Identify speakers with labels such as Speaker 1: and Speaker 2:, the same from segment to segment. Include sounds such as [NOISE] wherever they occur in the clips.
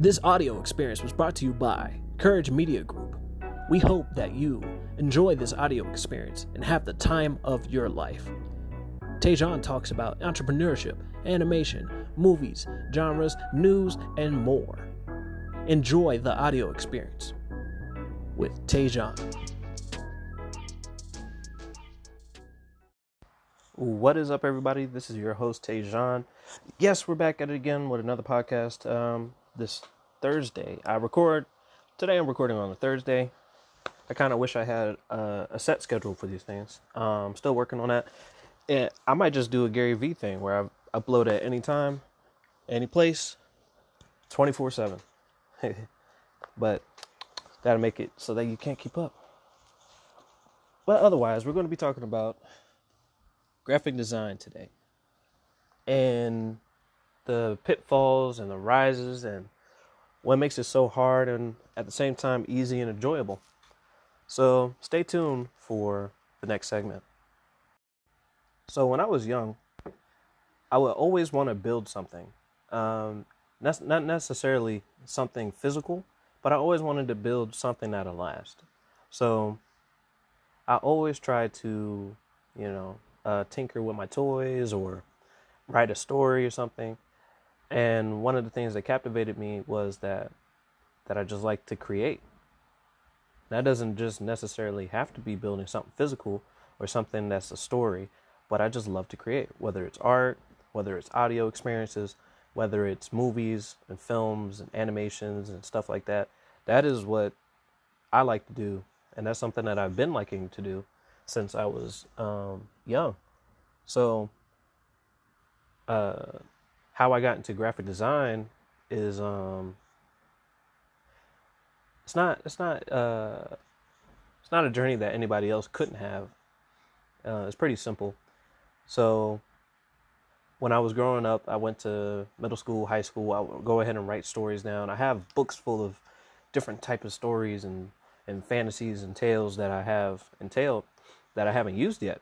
Speaker 1: This audio experience was brought to you by Courage Media Group. We hope that you enjoy this audio experience and have the time of your life. Teyjaun talks about entrepreneurship, animation, movies, genres, news, and more. Enjoy the audio experience with Teyjaun.
Speaker 2: What is up, everybody? This is your host, Teyjaun. Yes, we're back at it again with another podcast um, this Thursday. I record, today I'm recording on a Thursday. I kind of wish I had a, a, set schedule for these things. Um, I'm still working on that. And I might just do a Gary Vee thing where I upload at any time, any place, 24 7. [LAUGHS] but gotta make it so that you can't keep up. But otherwise, we're going to be talking about graphic design today and the pitfalls and the rises and what makes it so hard and at the same time easy and enjoyable. So stay tuned for the next segment. So when I was young, I would always want to build something. Um, not necessarily something physical, but I always wanted to build something that'll last. So I always tried to, you know, uh, tinker with my toys or write a story or something. And one of the things that captivated me was that that I just like to create. That doesn't just necessarily have to be building something physical or something that's a story, but I just love to create, whether it's art, whether it's audio experiences, whether it's movies and films and animations and stuff like that. That is what I like to do, and that's something that I've been liking to do since I was um, young. So, uh, how I got into graphic design is um, it's not it's not uh, it's not a journey that anybody else couldn't have. Uh, it's pretty simple. So, when I was growing up, I went to middle school, high school. I would go ahead and write stories down. I have books full of different type of stories and and fantasies and tales that I have entailed that I haven't used yet.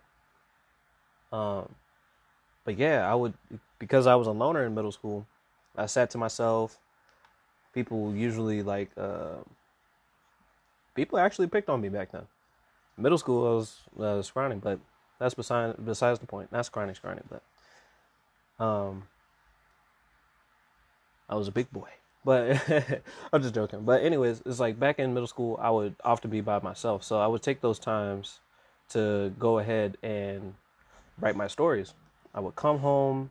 Speaker 2: Um, but yeah, I would because I was a loner in middle school. I sat to myself. People usually like uh, people actually picked on me back then. Middle school, I was uh, scrawny, but that's beside besides the point. Not scrawny, scrawny, but um, I was a big boy. But [LAUGHS] I'm just joking. But anyways, it's like back in middle school, I would often be by myself, so I would take those times to go ahead and write my stories. I would come home,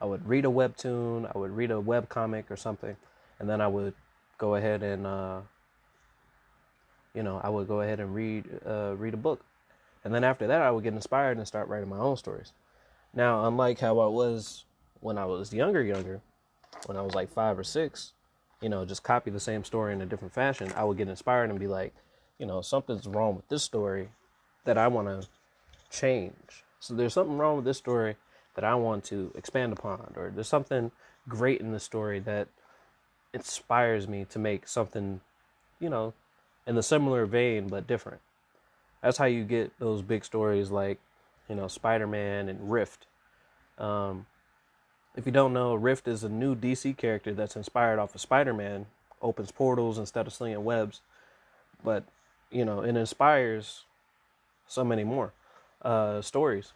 Speaker 2: I would read a webtoon, I would read a web comic or something, and then I would go ahead and uh, you know I would go ahead and read uh, read a book, and then after that I would get inspired and start writing my own stories. Now, unlike how I was when I was younger, younger, when I was like five or six, you know, just copy the same story in a different fashion, I would get inspired and be like, you know, something's wrong with this story that I want to change. So there's something wrong with this story that I want to expand upon, or there's something great in the story that inspires me to make something, you know, in a similar vein but different. That's how you get those big stories like, you know, Spider Man and Rift. Um, if you don't know, Rift is a new DC character that's inspired off of Spider Man, opens portals instead of slinging webs. But, you know, it inspires so many more uh, stories.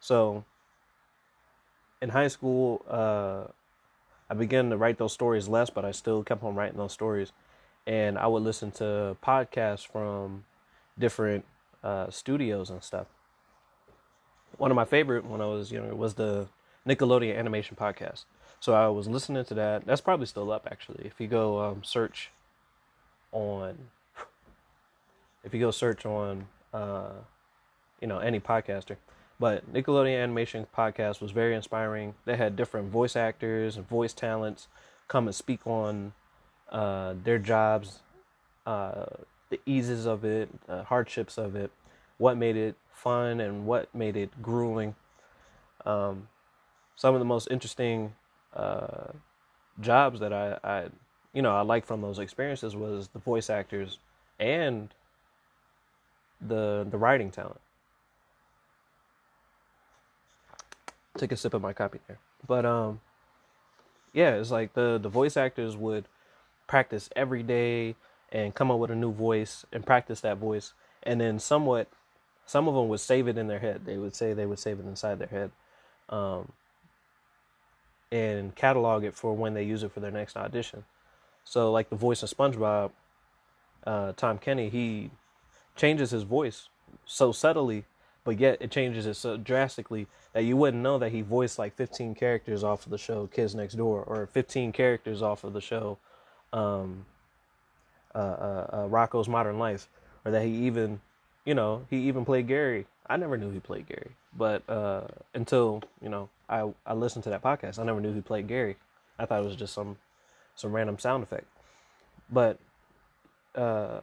Speaker 2: So in high school, uh, I began to write those stories less, but I still kept on writing those stories. And I would listen to podcasts from different uh, studios and stuff. One of my favorite when I was younger was the Nickelodeon Animation Podcast. So I was listening to that. That's probably still up actually. If you go um, search on, if you go search on uh, you know, any podcaster. But Nickelodeon Animation podcast was very inspiring. They had different voice actors and voice talents come and speak on uh, their jobs, uh, the eases of it, the hardships of it, what made it fun and what made it grueling. Um, some of the most interesting uh, jobs that I, I, you know, I like from those experiences was the voice actors and the the writing talent. Take a sip of my coffee there, but um, yeah, it's like the the voice actors would practice every day and come up with a new voice and practice that voice. And then somewhat some of them would save it in their head. They would say they would save it inside their head um, and catalog it for when they use it for their next audition. So like the voice of spongebob uh, tom kenny he changes his voice so subtly but yet it changes it so drastically that you wouldn't know that he voiced like 15 characters off of the show kids next door or 15 characters off of the show um, uh, uh, uh, Rocko's Modern Life, or that he even, you know, he even played Gary. I never knew he played Gary, but uh, until you know, I I listened to that podcast, I never knew he played Gary. I thought it was just some some random sound effect. But uh,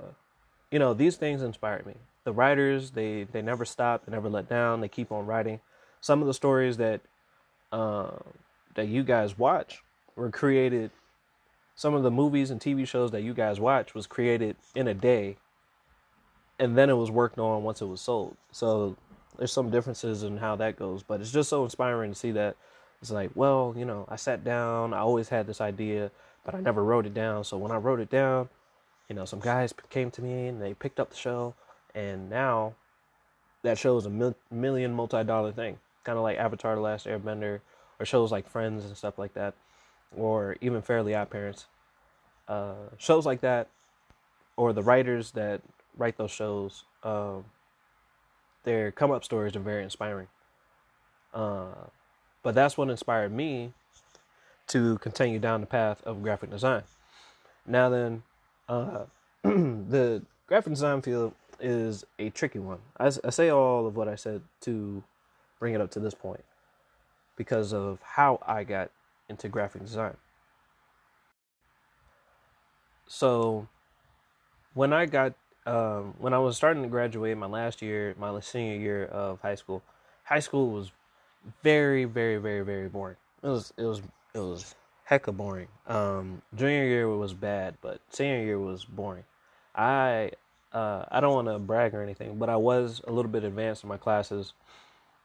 Speaker 2: you know, these things inspired me. The writers, they they never stop, they never let down, they keep on writing. Some of the stories that uh, that you guys watch were created some of the movies and TV shows that you guys watch was created in a day and then it was worked on once it was sold. So there's some differences in how that goes, but it's just so inspiring to see that it's like, well, you know, I sat down, I always had this idea, but I never wrote it down. So when I wrote it down, you know, some guys came to me and they picked up the show, and now that show is a mil- million multi-dollar thing, kind of like Avatar: The Last Airbender, or shows like Friends and stuff like that or even Fairly Odd Parents. Uh, shows like that, or the writers that write those shows, um, their come up stories are very inspiring. Uh, but that's what inspired me to continue down the path of graphic design. Now, then, uh, [CLEARS THROAT] the graphic design field is a tricky one. I, I say all of what I said to bring it up to this point because of how I got into graphic design. So when I got um, when I was starting to graduate my last year, my senior year of high school, high school was very, very, very, very boring. It was it was it was hecka boring. Um, junior year was bad, but senior year was boring. I uh, I don't want to brag or anything, but I was a little bit advanced in my classes.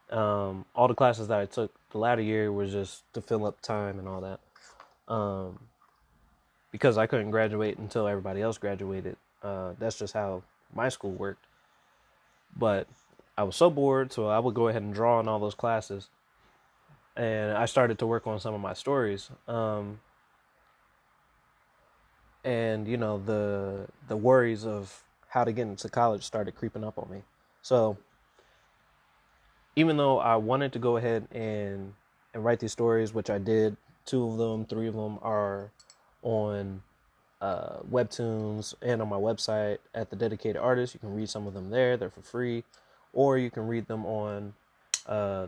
Speaker 2: Um, all the classes that I took the latter year was just to fill up time and all that. Um, because I couldn't graduate until everybody else graduated. Uh, that's just how my school worked. But I was so bored, so I would go ahead and draw in all those classes. And I started to work on some of my stories. Um, and you know the the worries of how to get into college started creeping up on me. So even though I wanted to go ahead and and write these stories, which I did, two of them, three of them are on uh, Webtoons and on my website at the Dedicated Artist. You can read some of them there; they're for free, or you can read them on. Uh,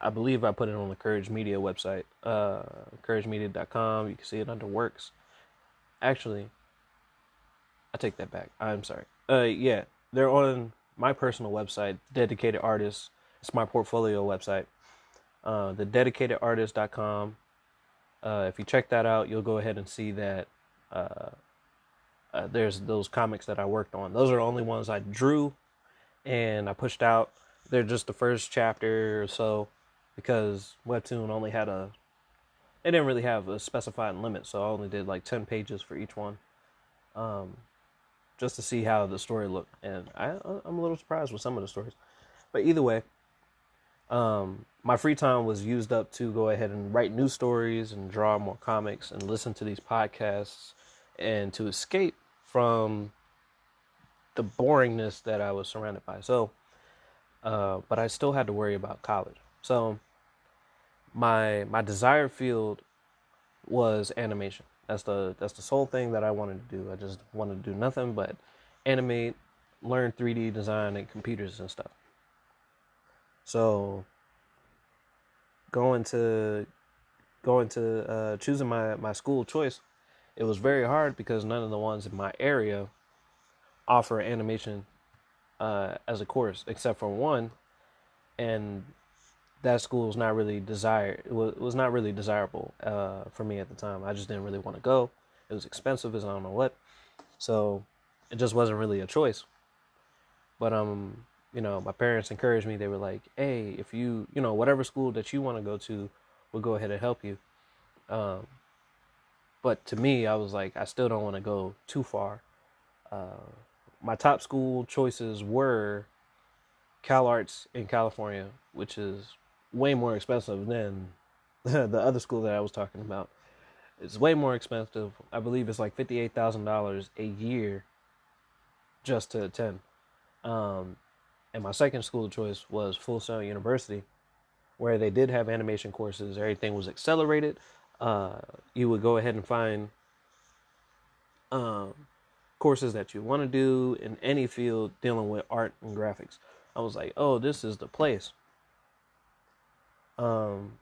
Speaker 2: I believe I put it on the Courage Media website, uh, couragemedia.com. You can see it under Works. Actually, I take that back. I'm sorry. Uh, yeah, they're on my personal website, Dedicated Artist. It's my portfolio website. Uh, the dedicatedartist.com. Uh, if you check that out, you'll go ahead and see that uh, uh, there's those comics that I worked on. Those are the only ones I drew and I pushed out. They're just the first chapter or so because Webtoon only had a. It didn't really have a specified limit, so I only did like 10 pages for each one. Um, just to see how the story looked, and I I'm a little surprised with some of the stories, but either way, um, my free time was used up to go ahead and write new stories and draw more comics and listen to these podcasts and to escape from the boringness that I was surrounded by. So, uh, but I still had to worry about college. So, my my desired field was animation. That's the that's the sole thing that I wanted to do. I just wanted to do nothing but animate, learn 3D design and computers and stuff. So going to going to uh, choosing my my school choice, it was very hard because none of the ones in my area offer animation uh, as a course, except for one, and that school was not really desired. Was not really desirable uh, for me at the time. I just didn't really want to go. It was expensive as I don't know what, so it just wasn't really a choice. But um, you know, my parents encouraged me. They were like, "Hey, if you, you know, whatever school that you want to go to, we'll go ahead and help you." Um, but to me, I was like, I still don't want to go too far. Uh, my top school choices were Cal Arts in California, which is way more expensive than [LAUGHS] the other school that I was talking about. It's way more expensive. I believe it's like fifty-eight thousand dollars a year just to attend. Um, and my second school choice was Full Sail University, where they did have animation courses. Everything was accelerated. Uh, you would go ahead and find um, courses that you want to do in any field dealing with art and graphics. I was like, oh, this is the place. Um,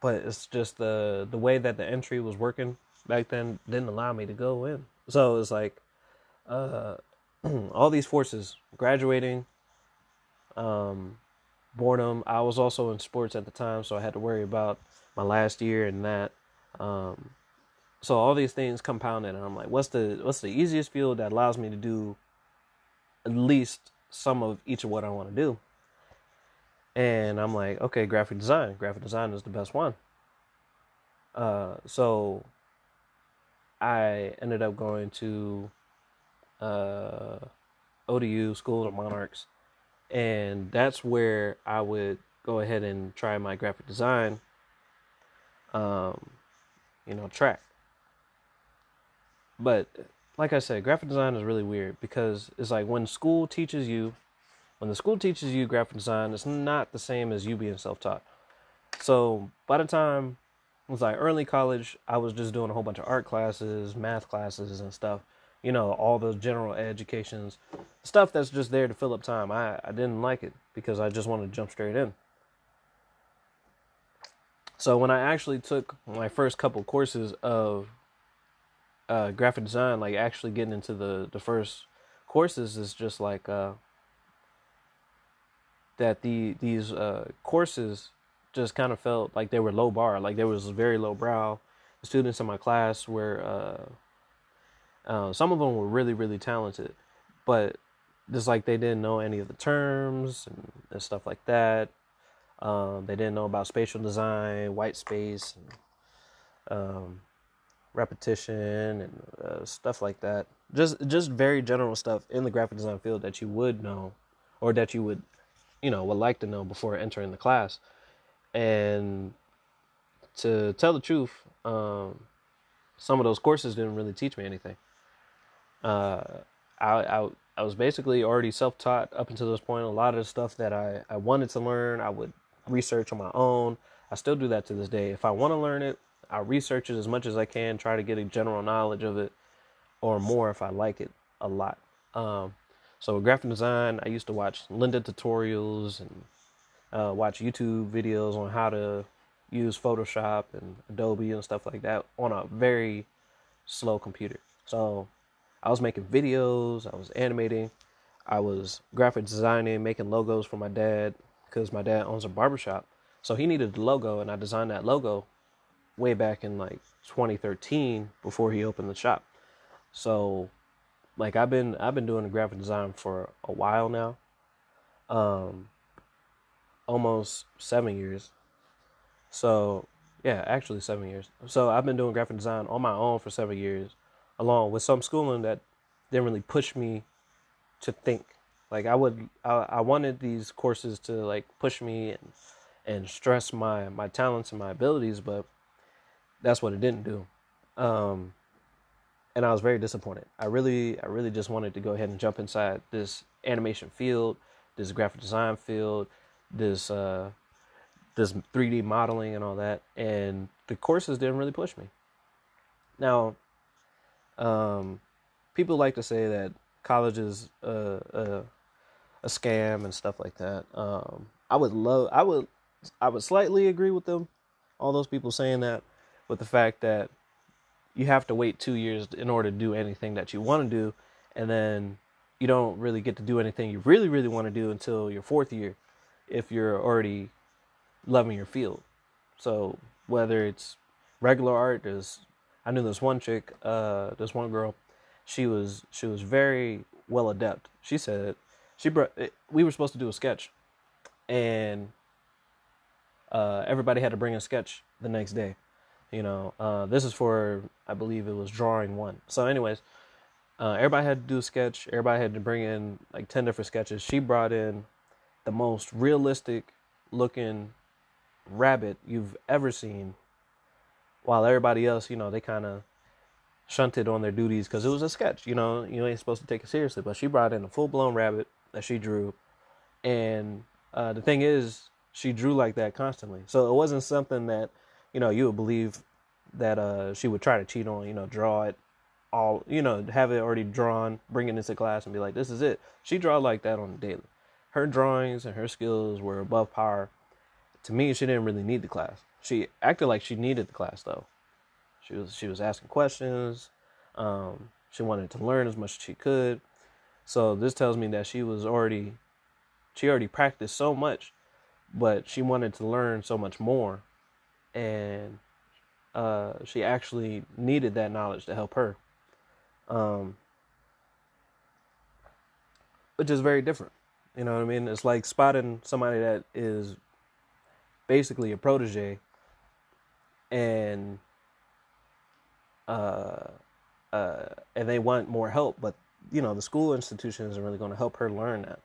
Speaker 2: but it's just the the way that the entry was working back then didn't allow me to go in. So it's like uh, [CLEARS THROAT] all these forces graduating, um, boredom. I was also in sports at the time, so I had to worry about my last year and that. Um, so all these things compounded, and I'm like, what's the what's the easiest field that allows me to do at least some of each of what I want to do? And I'm like, okay, graphic design. Graphic design is the best one. Uh, so I ended up going to uh, ODU, School of Monarchs, and that's where I would go ahead and try my graphic design, um, you know, track. But like I said, graphic design is really weird because it's like when school teaches you when the school teaches you graphic design, it's not the same as you being self taught. So by the time it was like early college, I was just doing a whole bunch of art classes, math classes, and stuff. You know, all those general educations, stuff that's just there to fill up time. I, I didn't like it because I just wanted to jump straight in. So when I actually took my first couple courses of uh, graphic design, like actually getting into the, the first courses is just like uh, that the these uh, courses just kind of felt like they were low bar, like there was very low brow. The students in my class were uh, uh, some of them were really really talented, but just like they didn't know any of the terms and, and stuff like that. Um, they didn't know about spatial design, white space, and, um, repetition, and uh, stuff like that. Just just very general stuff in the graphic design field that you would know, or that you would you know, would like to know before entering the class. And to tell the truth, um, some of those courses didn't really teach me anything. Uh, I, I, I was basically already self taught up until this point. A lot of the stuff that I, I wanted to learn, I would research on my own. I still do that to this day. If I want to learn it, I research it as much as I can, try to get a general knowledge of it, or more if I like it a lot. Um, so graphic design, I used to watch Lynda tutorials and uh, watch YouTube videos on how to use Photoshop and Adobe and stuff like that on a very slow computer. So I was making videos, I was animating, I was graphic designing, making logos for my dad because my dad owns a barbershop. So he needed the logo, and I designed that logo way back in like 2013 before he opened the shop. So like I've been I've been doing the graphic design for a while now. Um almost 7 years. So, yeah, actually 7 years. So, I've been doing graphic design on my own for 7 years along with some schooling that didn't really push me to think. Like I would I, I wanted these courses to like push me and and stress my my talents and my abilities, but that's what it didn't do. Um and I was very disappointed. I really, I really just wanted to go ahead and jump inside this animation field, this graphic design field, this uh, this 3D modeling and all that. And the courses didn't really push me. Now, um, people like to say that college is a, a, a scam and stuff like that. Um, I would love, I would, I would slightly agree with them. All those people saying that, with the fact that you have to wait two years in order to do anything that you want to do, and then you don't really get to do anything you really, really want to do until your fourth year, if you're already loving your field. So whether it's regular art, there's I knew this one chick, uh, this one girl, she was she was very well adept. She said she brought we were supposed to do a sketch, and uh, everybody had to bring a sketch the next day You know, uh, this is for I believe it was drawing one. So, anyways, uh, everybody had to do a sketch. Everybody had to bring in like ten different sketches. She brought in the most realistic looking rabbit you've ever seen, while everybody else, you know, they kind of shunted on their duties because it was a sketch. You know, you ain't supposed to take it seriously. But she brought in a full blown rabbit that she drew, and uh, the thing is, she drew like that constantly. So it wasn't something that you know you would believe that uh, she would try to cheat on. You know, draw it all. You know, have it already drawn, bring it into class, and be like, "This is it." She draw like that on the daily. Her drawings and her skills were above par. To me, she didn't really need the class. She acted like she needed the class though. She was she was asking questions. Um, she wanted to learn as much as she could. So this tells me that she was already she already practiced so much, but she wanted to learn so much more, and uh, she actually needed that knowledge to help her, um, which is very different. You know what I mean? It's like spotting somebody that is basically a protege, and uh, uh, and they want more help, but you know the school institution isn't really going to help her learn that.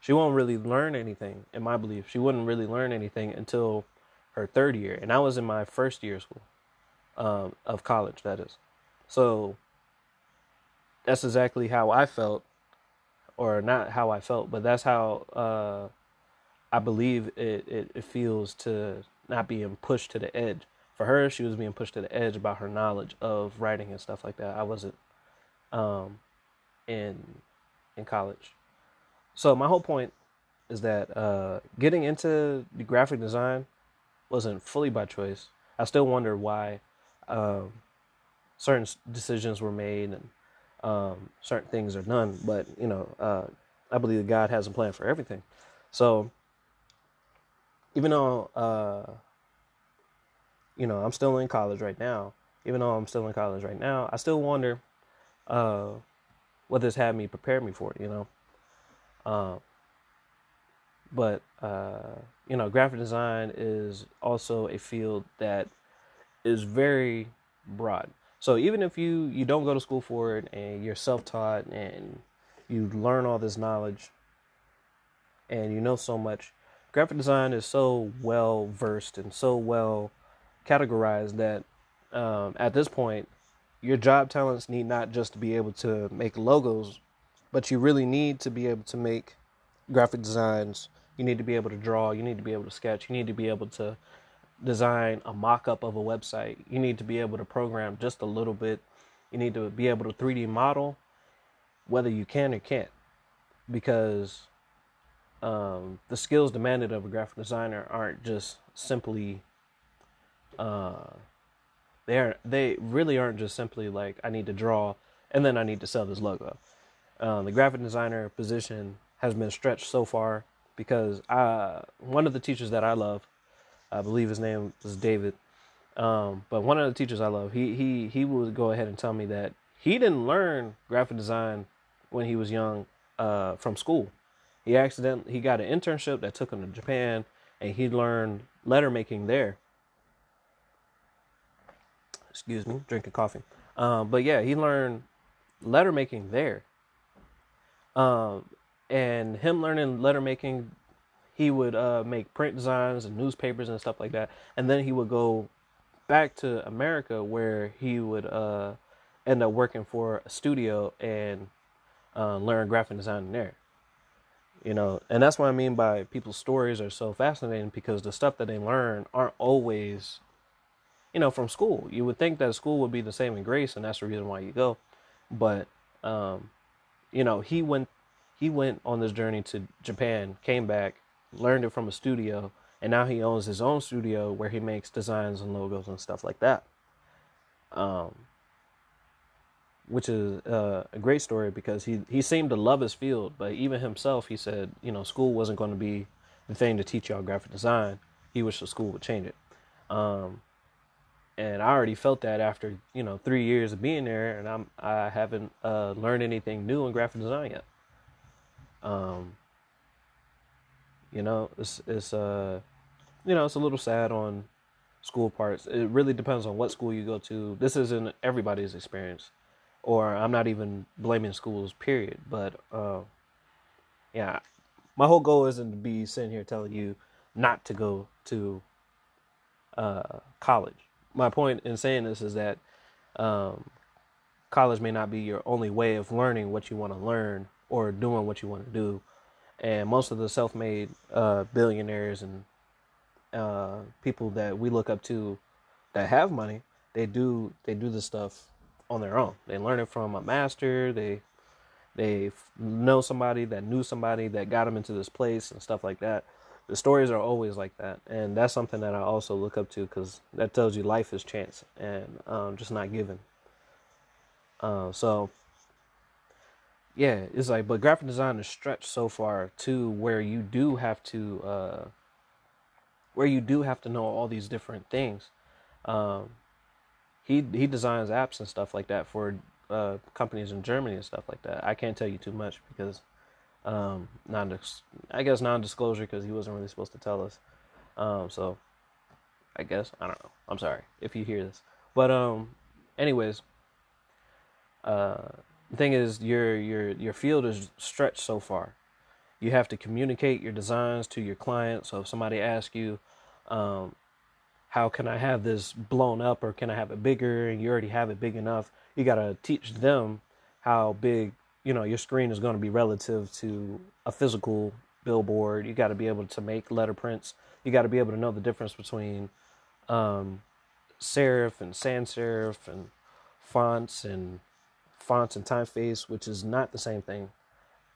Speaker 2: She won't really learn anything, in my belief. She wouldn't really learn anything until her third year, and I was in my first year of school, um, of college. That is, so that's exactly how I felt, or not how I felt, but that's how uh, I believe it, it, it feels to not being pushed to the edge for her, she was being pushed to the edge about her knowledge of writing and stuff like that. I wasn't um, in in college. So my whole point is that uh, getting into the graphic design wasn't fully by choice. I still wonder why um, certain decisions were made and um, certain things are done. But you know, uh, I believe that God has a plan for everything. So even though uh, you know, I'm still in college right now. Even though I'm still in college right now, I still wonder uh, what this had me prepare me for, you know. Uh, but you know, graphic design is also a field that is very broad. So even if you you don't go to school for it and you're self-taught and you learn all this knowledge and you know so much, graphic design is so well versed and so well categorized that um, at this point, your job talents need not just to be able to make logos, but you really need to be able to make graphic designs. You need to be able to draw. You need to be able to sketch. You need to be able to design a mock up of a website. You need to be able to program just a little bit. You need to be able to 3D model, whether you can or can't, because um, the skills demanded of a graphic designer aren't just simply uh, they are they really aren't just simply like I need to draw and then I need to sell this logo. Uh, the graphic designer position has been stretched so far because I, one of the teachers that I love, I believe his name was David, um, but one of the teachers I love, he he he would go ahead and tell me that he didn't learn graphic design when he was young uh, from school. He accidentally he got an internship that took him to Japan, and he learned letter making there excuse me, drinking coffee. Um, but yeah, he learned letter making there. Um, and him learning letter making, he would uh, make print designs and newspapers and stuff like that. And then he would go back to America where he would uh, end up working for a studio and uh, learn graphic design there. You know, and that's what I mean by people's stories are so fascinating because the stuff that they learn aren't always you know, from school. You would think that school would be the same in Grace, and that's the reason why you go. But, um, you know, he went he went on this journey to Japan, came back, learned it from a studio, and now he owns his own studio where he makes designs and logos and stuff like that. Um, which is uh, a great story because he he seemed to love his field, but even himself, he said, you know, school wasn't going to be the thing to teach y'all graphic design. He wished the school would change it. Um, and I already felt that after you know three years of being there, and I'm I haven't uh, learned anything new in graphic design yet. Um, you know, it's it's uh, you know, it's a little sad on school parts. It really depends on what school you go to. This isn't everybody's experience, or I'm not even blaming schools. Period. But uh, yeah, my whole goal isn't to be sitting here telling you not to go to uh, college. My point in saying this is that um, college may not be your only way of learning what you want to learn or doing what you want to do. And most of the self-made uh, billionaires and uh, people that we look up to that have money, they do they do this stuff on their own. They learn it from a master. They they know somebody that knew somebody that got them into this place and stuff like that. The stories are always like that, and that's something that I also look up to because that tells you life is chance and um, just not given. Uh, so yeah, it's like, but graphic design is stretched so far to where you do have to, uh, where you do have to know all these different things. Um, he he designs apps and stuff like that for uh, companies in Germany and stuff like that. I can't tell you too much because um, non I guess non-disclosure because he wasn't really supposed to tell us. Um, so I guess I don't know. I'm sorry if you hear this, but um, anyways, uh, the thing is your your your field is stretched so far. You have to communicate your designs to your client. So if somebody asks you, um, how can I have this blown up or can I have it bigger and you already have it big enough, you got to teach them how big, you know, your screen is going to be relative to a physical billboard. You got to be able to make letter prints. You got to be able to know the difference between um, serif and sans serif and fonts and fonts and typeface, which is not the same thing.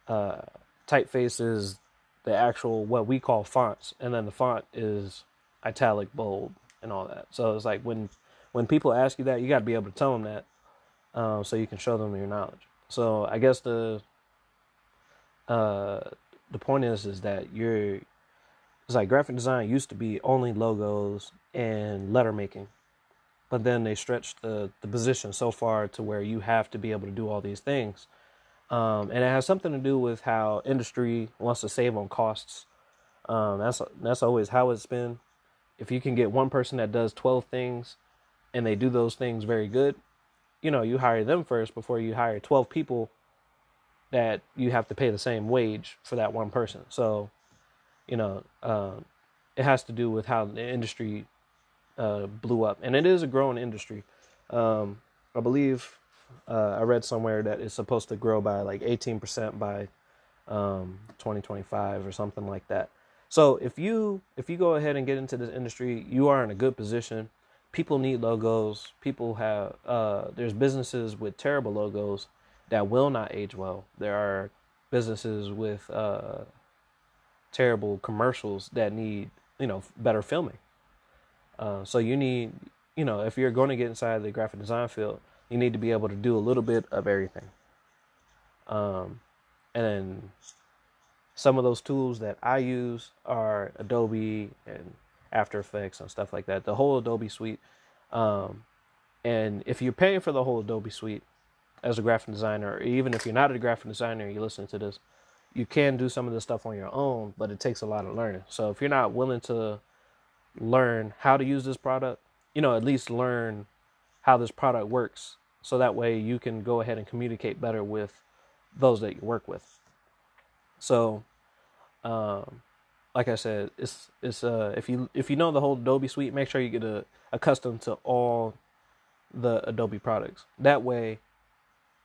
Speaker 2: Uh, typeface is the actual what we call fonts, and then the font is italic, bold, and all that. So it's like when when people ask you that, you got to be able to tell them that, um, so you can show them your knowledge. So I guess the uh, the point is is that you're it's like graphic design used to be only logos and letter making but then they stretch the, the position so far to where you have to be able to do all these things. Um, and it has something to do with how industry wants to save on costs. Um, that's that's always how it's been. If you can get one person that does twelve things, and they do those things very good, you know you hire them first before you hire twelve people that you have to pay the same wage for that one person. So, you know, um, it has to do with how the industry uh, blew up, and it is a growing industry. Um, I believe uh, I read somewhere that it's supposed to grow by like 18% by um, 2025 or something like that. So if you if you go ahead and get into this industry, you are in a good position. People need logos. People have uh, there's businesses with terrible logos that will not age well. There are businesses with uh, terrible commercials that need you know better filming. Uh, so you need, you know, if you're going to get inside the graphic design field, you need to be able to do a little bit of everything. Um, and some of those tools that I use are Adobe and After Effects and stuff like that. The whole Adobe suite. Um, and if you're paying for the whole Adobe suite as a graphic designer, or even if you're not a graphic designer and you listen to this, you can do some of this stuff on your own, but it takes a lot of learning. So if you're not willing to learn how to use this product, you know, at least learn how this product works so that way you can go ahead and communicate better with those that you work with. So, um, like I said, it's it's uh if you if you know the whole Adobe suite, make sure you get a, accustomed to all the Adobe products. That way,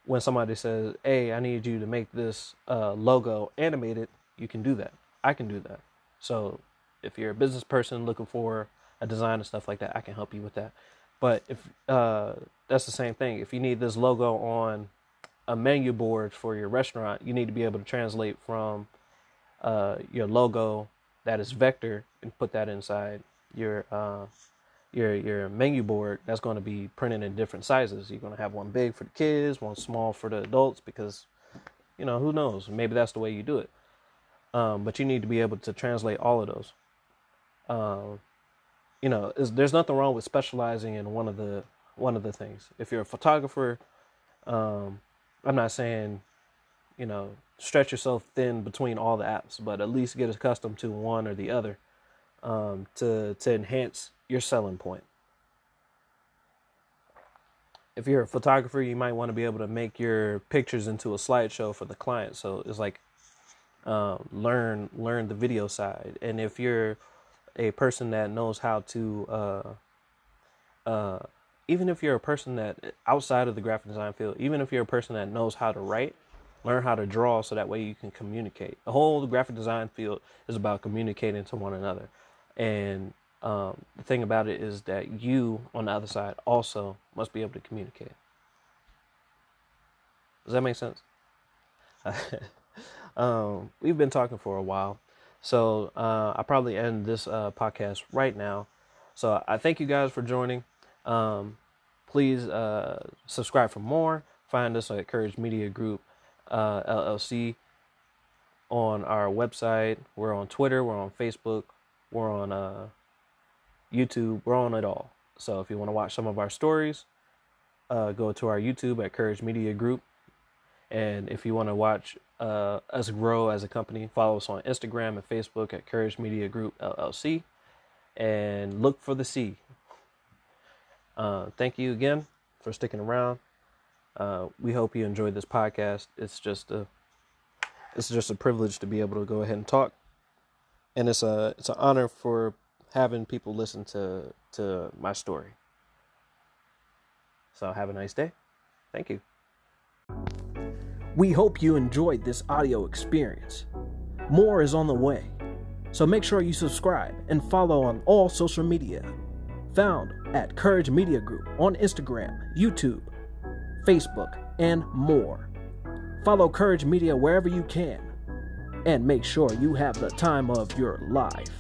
Speaker 2: when somebody says, "Hey, I need you to make this uh, logo animated," you can do that. I can do that. So if you're a business person looking for a design and stuff like that, I can help you with that. But if uh, that's the same thing, if you need this logo on a menu board for your restaurant, you need to be able to translate from uh, your logo that is vector and put that inside your uh, your your menu board. That's going to be printed in different sizes. You're going to have one big for the kids, one small for the adults, because you know who knows, maybe that's the way you do it. Um, but you need to be able to translate all of those um, you know, there's nothing wrong with specializing in one of the one of the things. If you're a photographer, um, I'm not saying, you know, stretch yourself thin between all the apps, but at least get accustomed to one or the other um, to to enhance your selling point. If you're a photographer, you might want to be able to make your pictures into a slideshow for the client. So it's like um, learn learn the video side. And if you're a person that knows how to, uh, uh, even if you're a person that outside of the graphic design field, even if you're a person that knows how to write, learn how to draw so that way you can communicate. The whole graphic design field is about communicating to one another. And um, the thing about it is that you, on the other side, also must be able to communicate. Does that make sense? [LAUGHS] um, we've been talking for a while, so uh, I'll probably end this uh, podcast right now. So I thank you guys for joining. Um, please uh, subscribe for more. Find us at Courage Media Group uh, LLC on our website. We're on Twitter. We're on Facebook. We're on uh, YouTube. We're on it all. So if you want to watch some of our stories, uh, go to our YouTube at Courage Media Group. And if you want to watch uh, us grow as a company, follow us on Instagram and Facebook at Courage Media Group LLC. And look for the C. Uh, thank you again for sticking around. Uh, we hope you enjoyed this podcast. It's just a, it's just a privilege to be able to go ahead and talk, and it's a, it's an honor for having people listen to to my story. So have a nice day. Thank you.
Speaker 1: We hope you enjoyed this audio experience. More is on the way, so make sure you subscribe and follow on all social media. Found at Courage Media Group on Instagram, YouTube, Facebook, and more. Follow Courage Media wherever you can, and make sure you have the time of your life.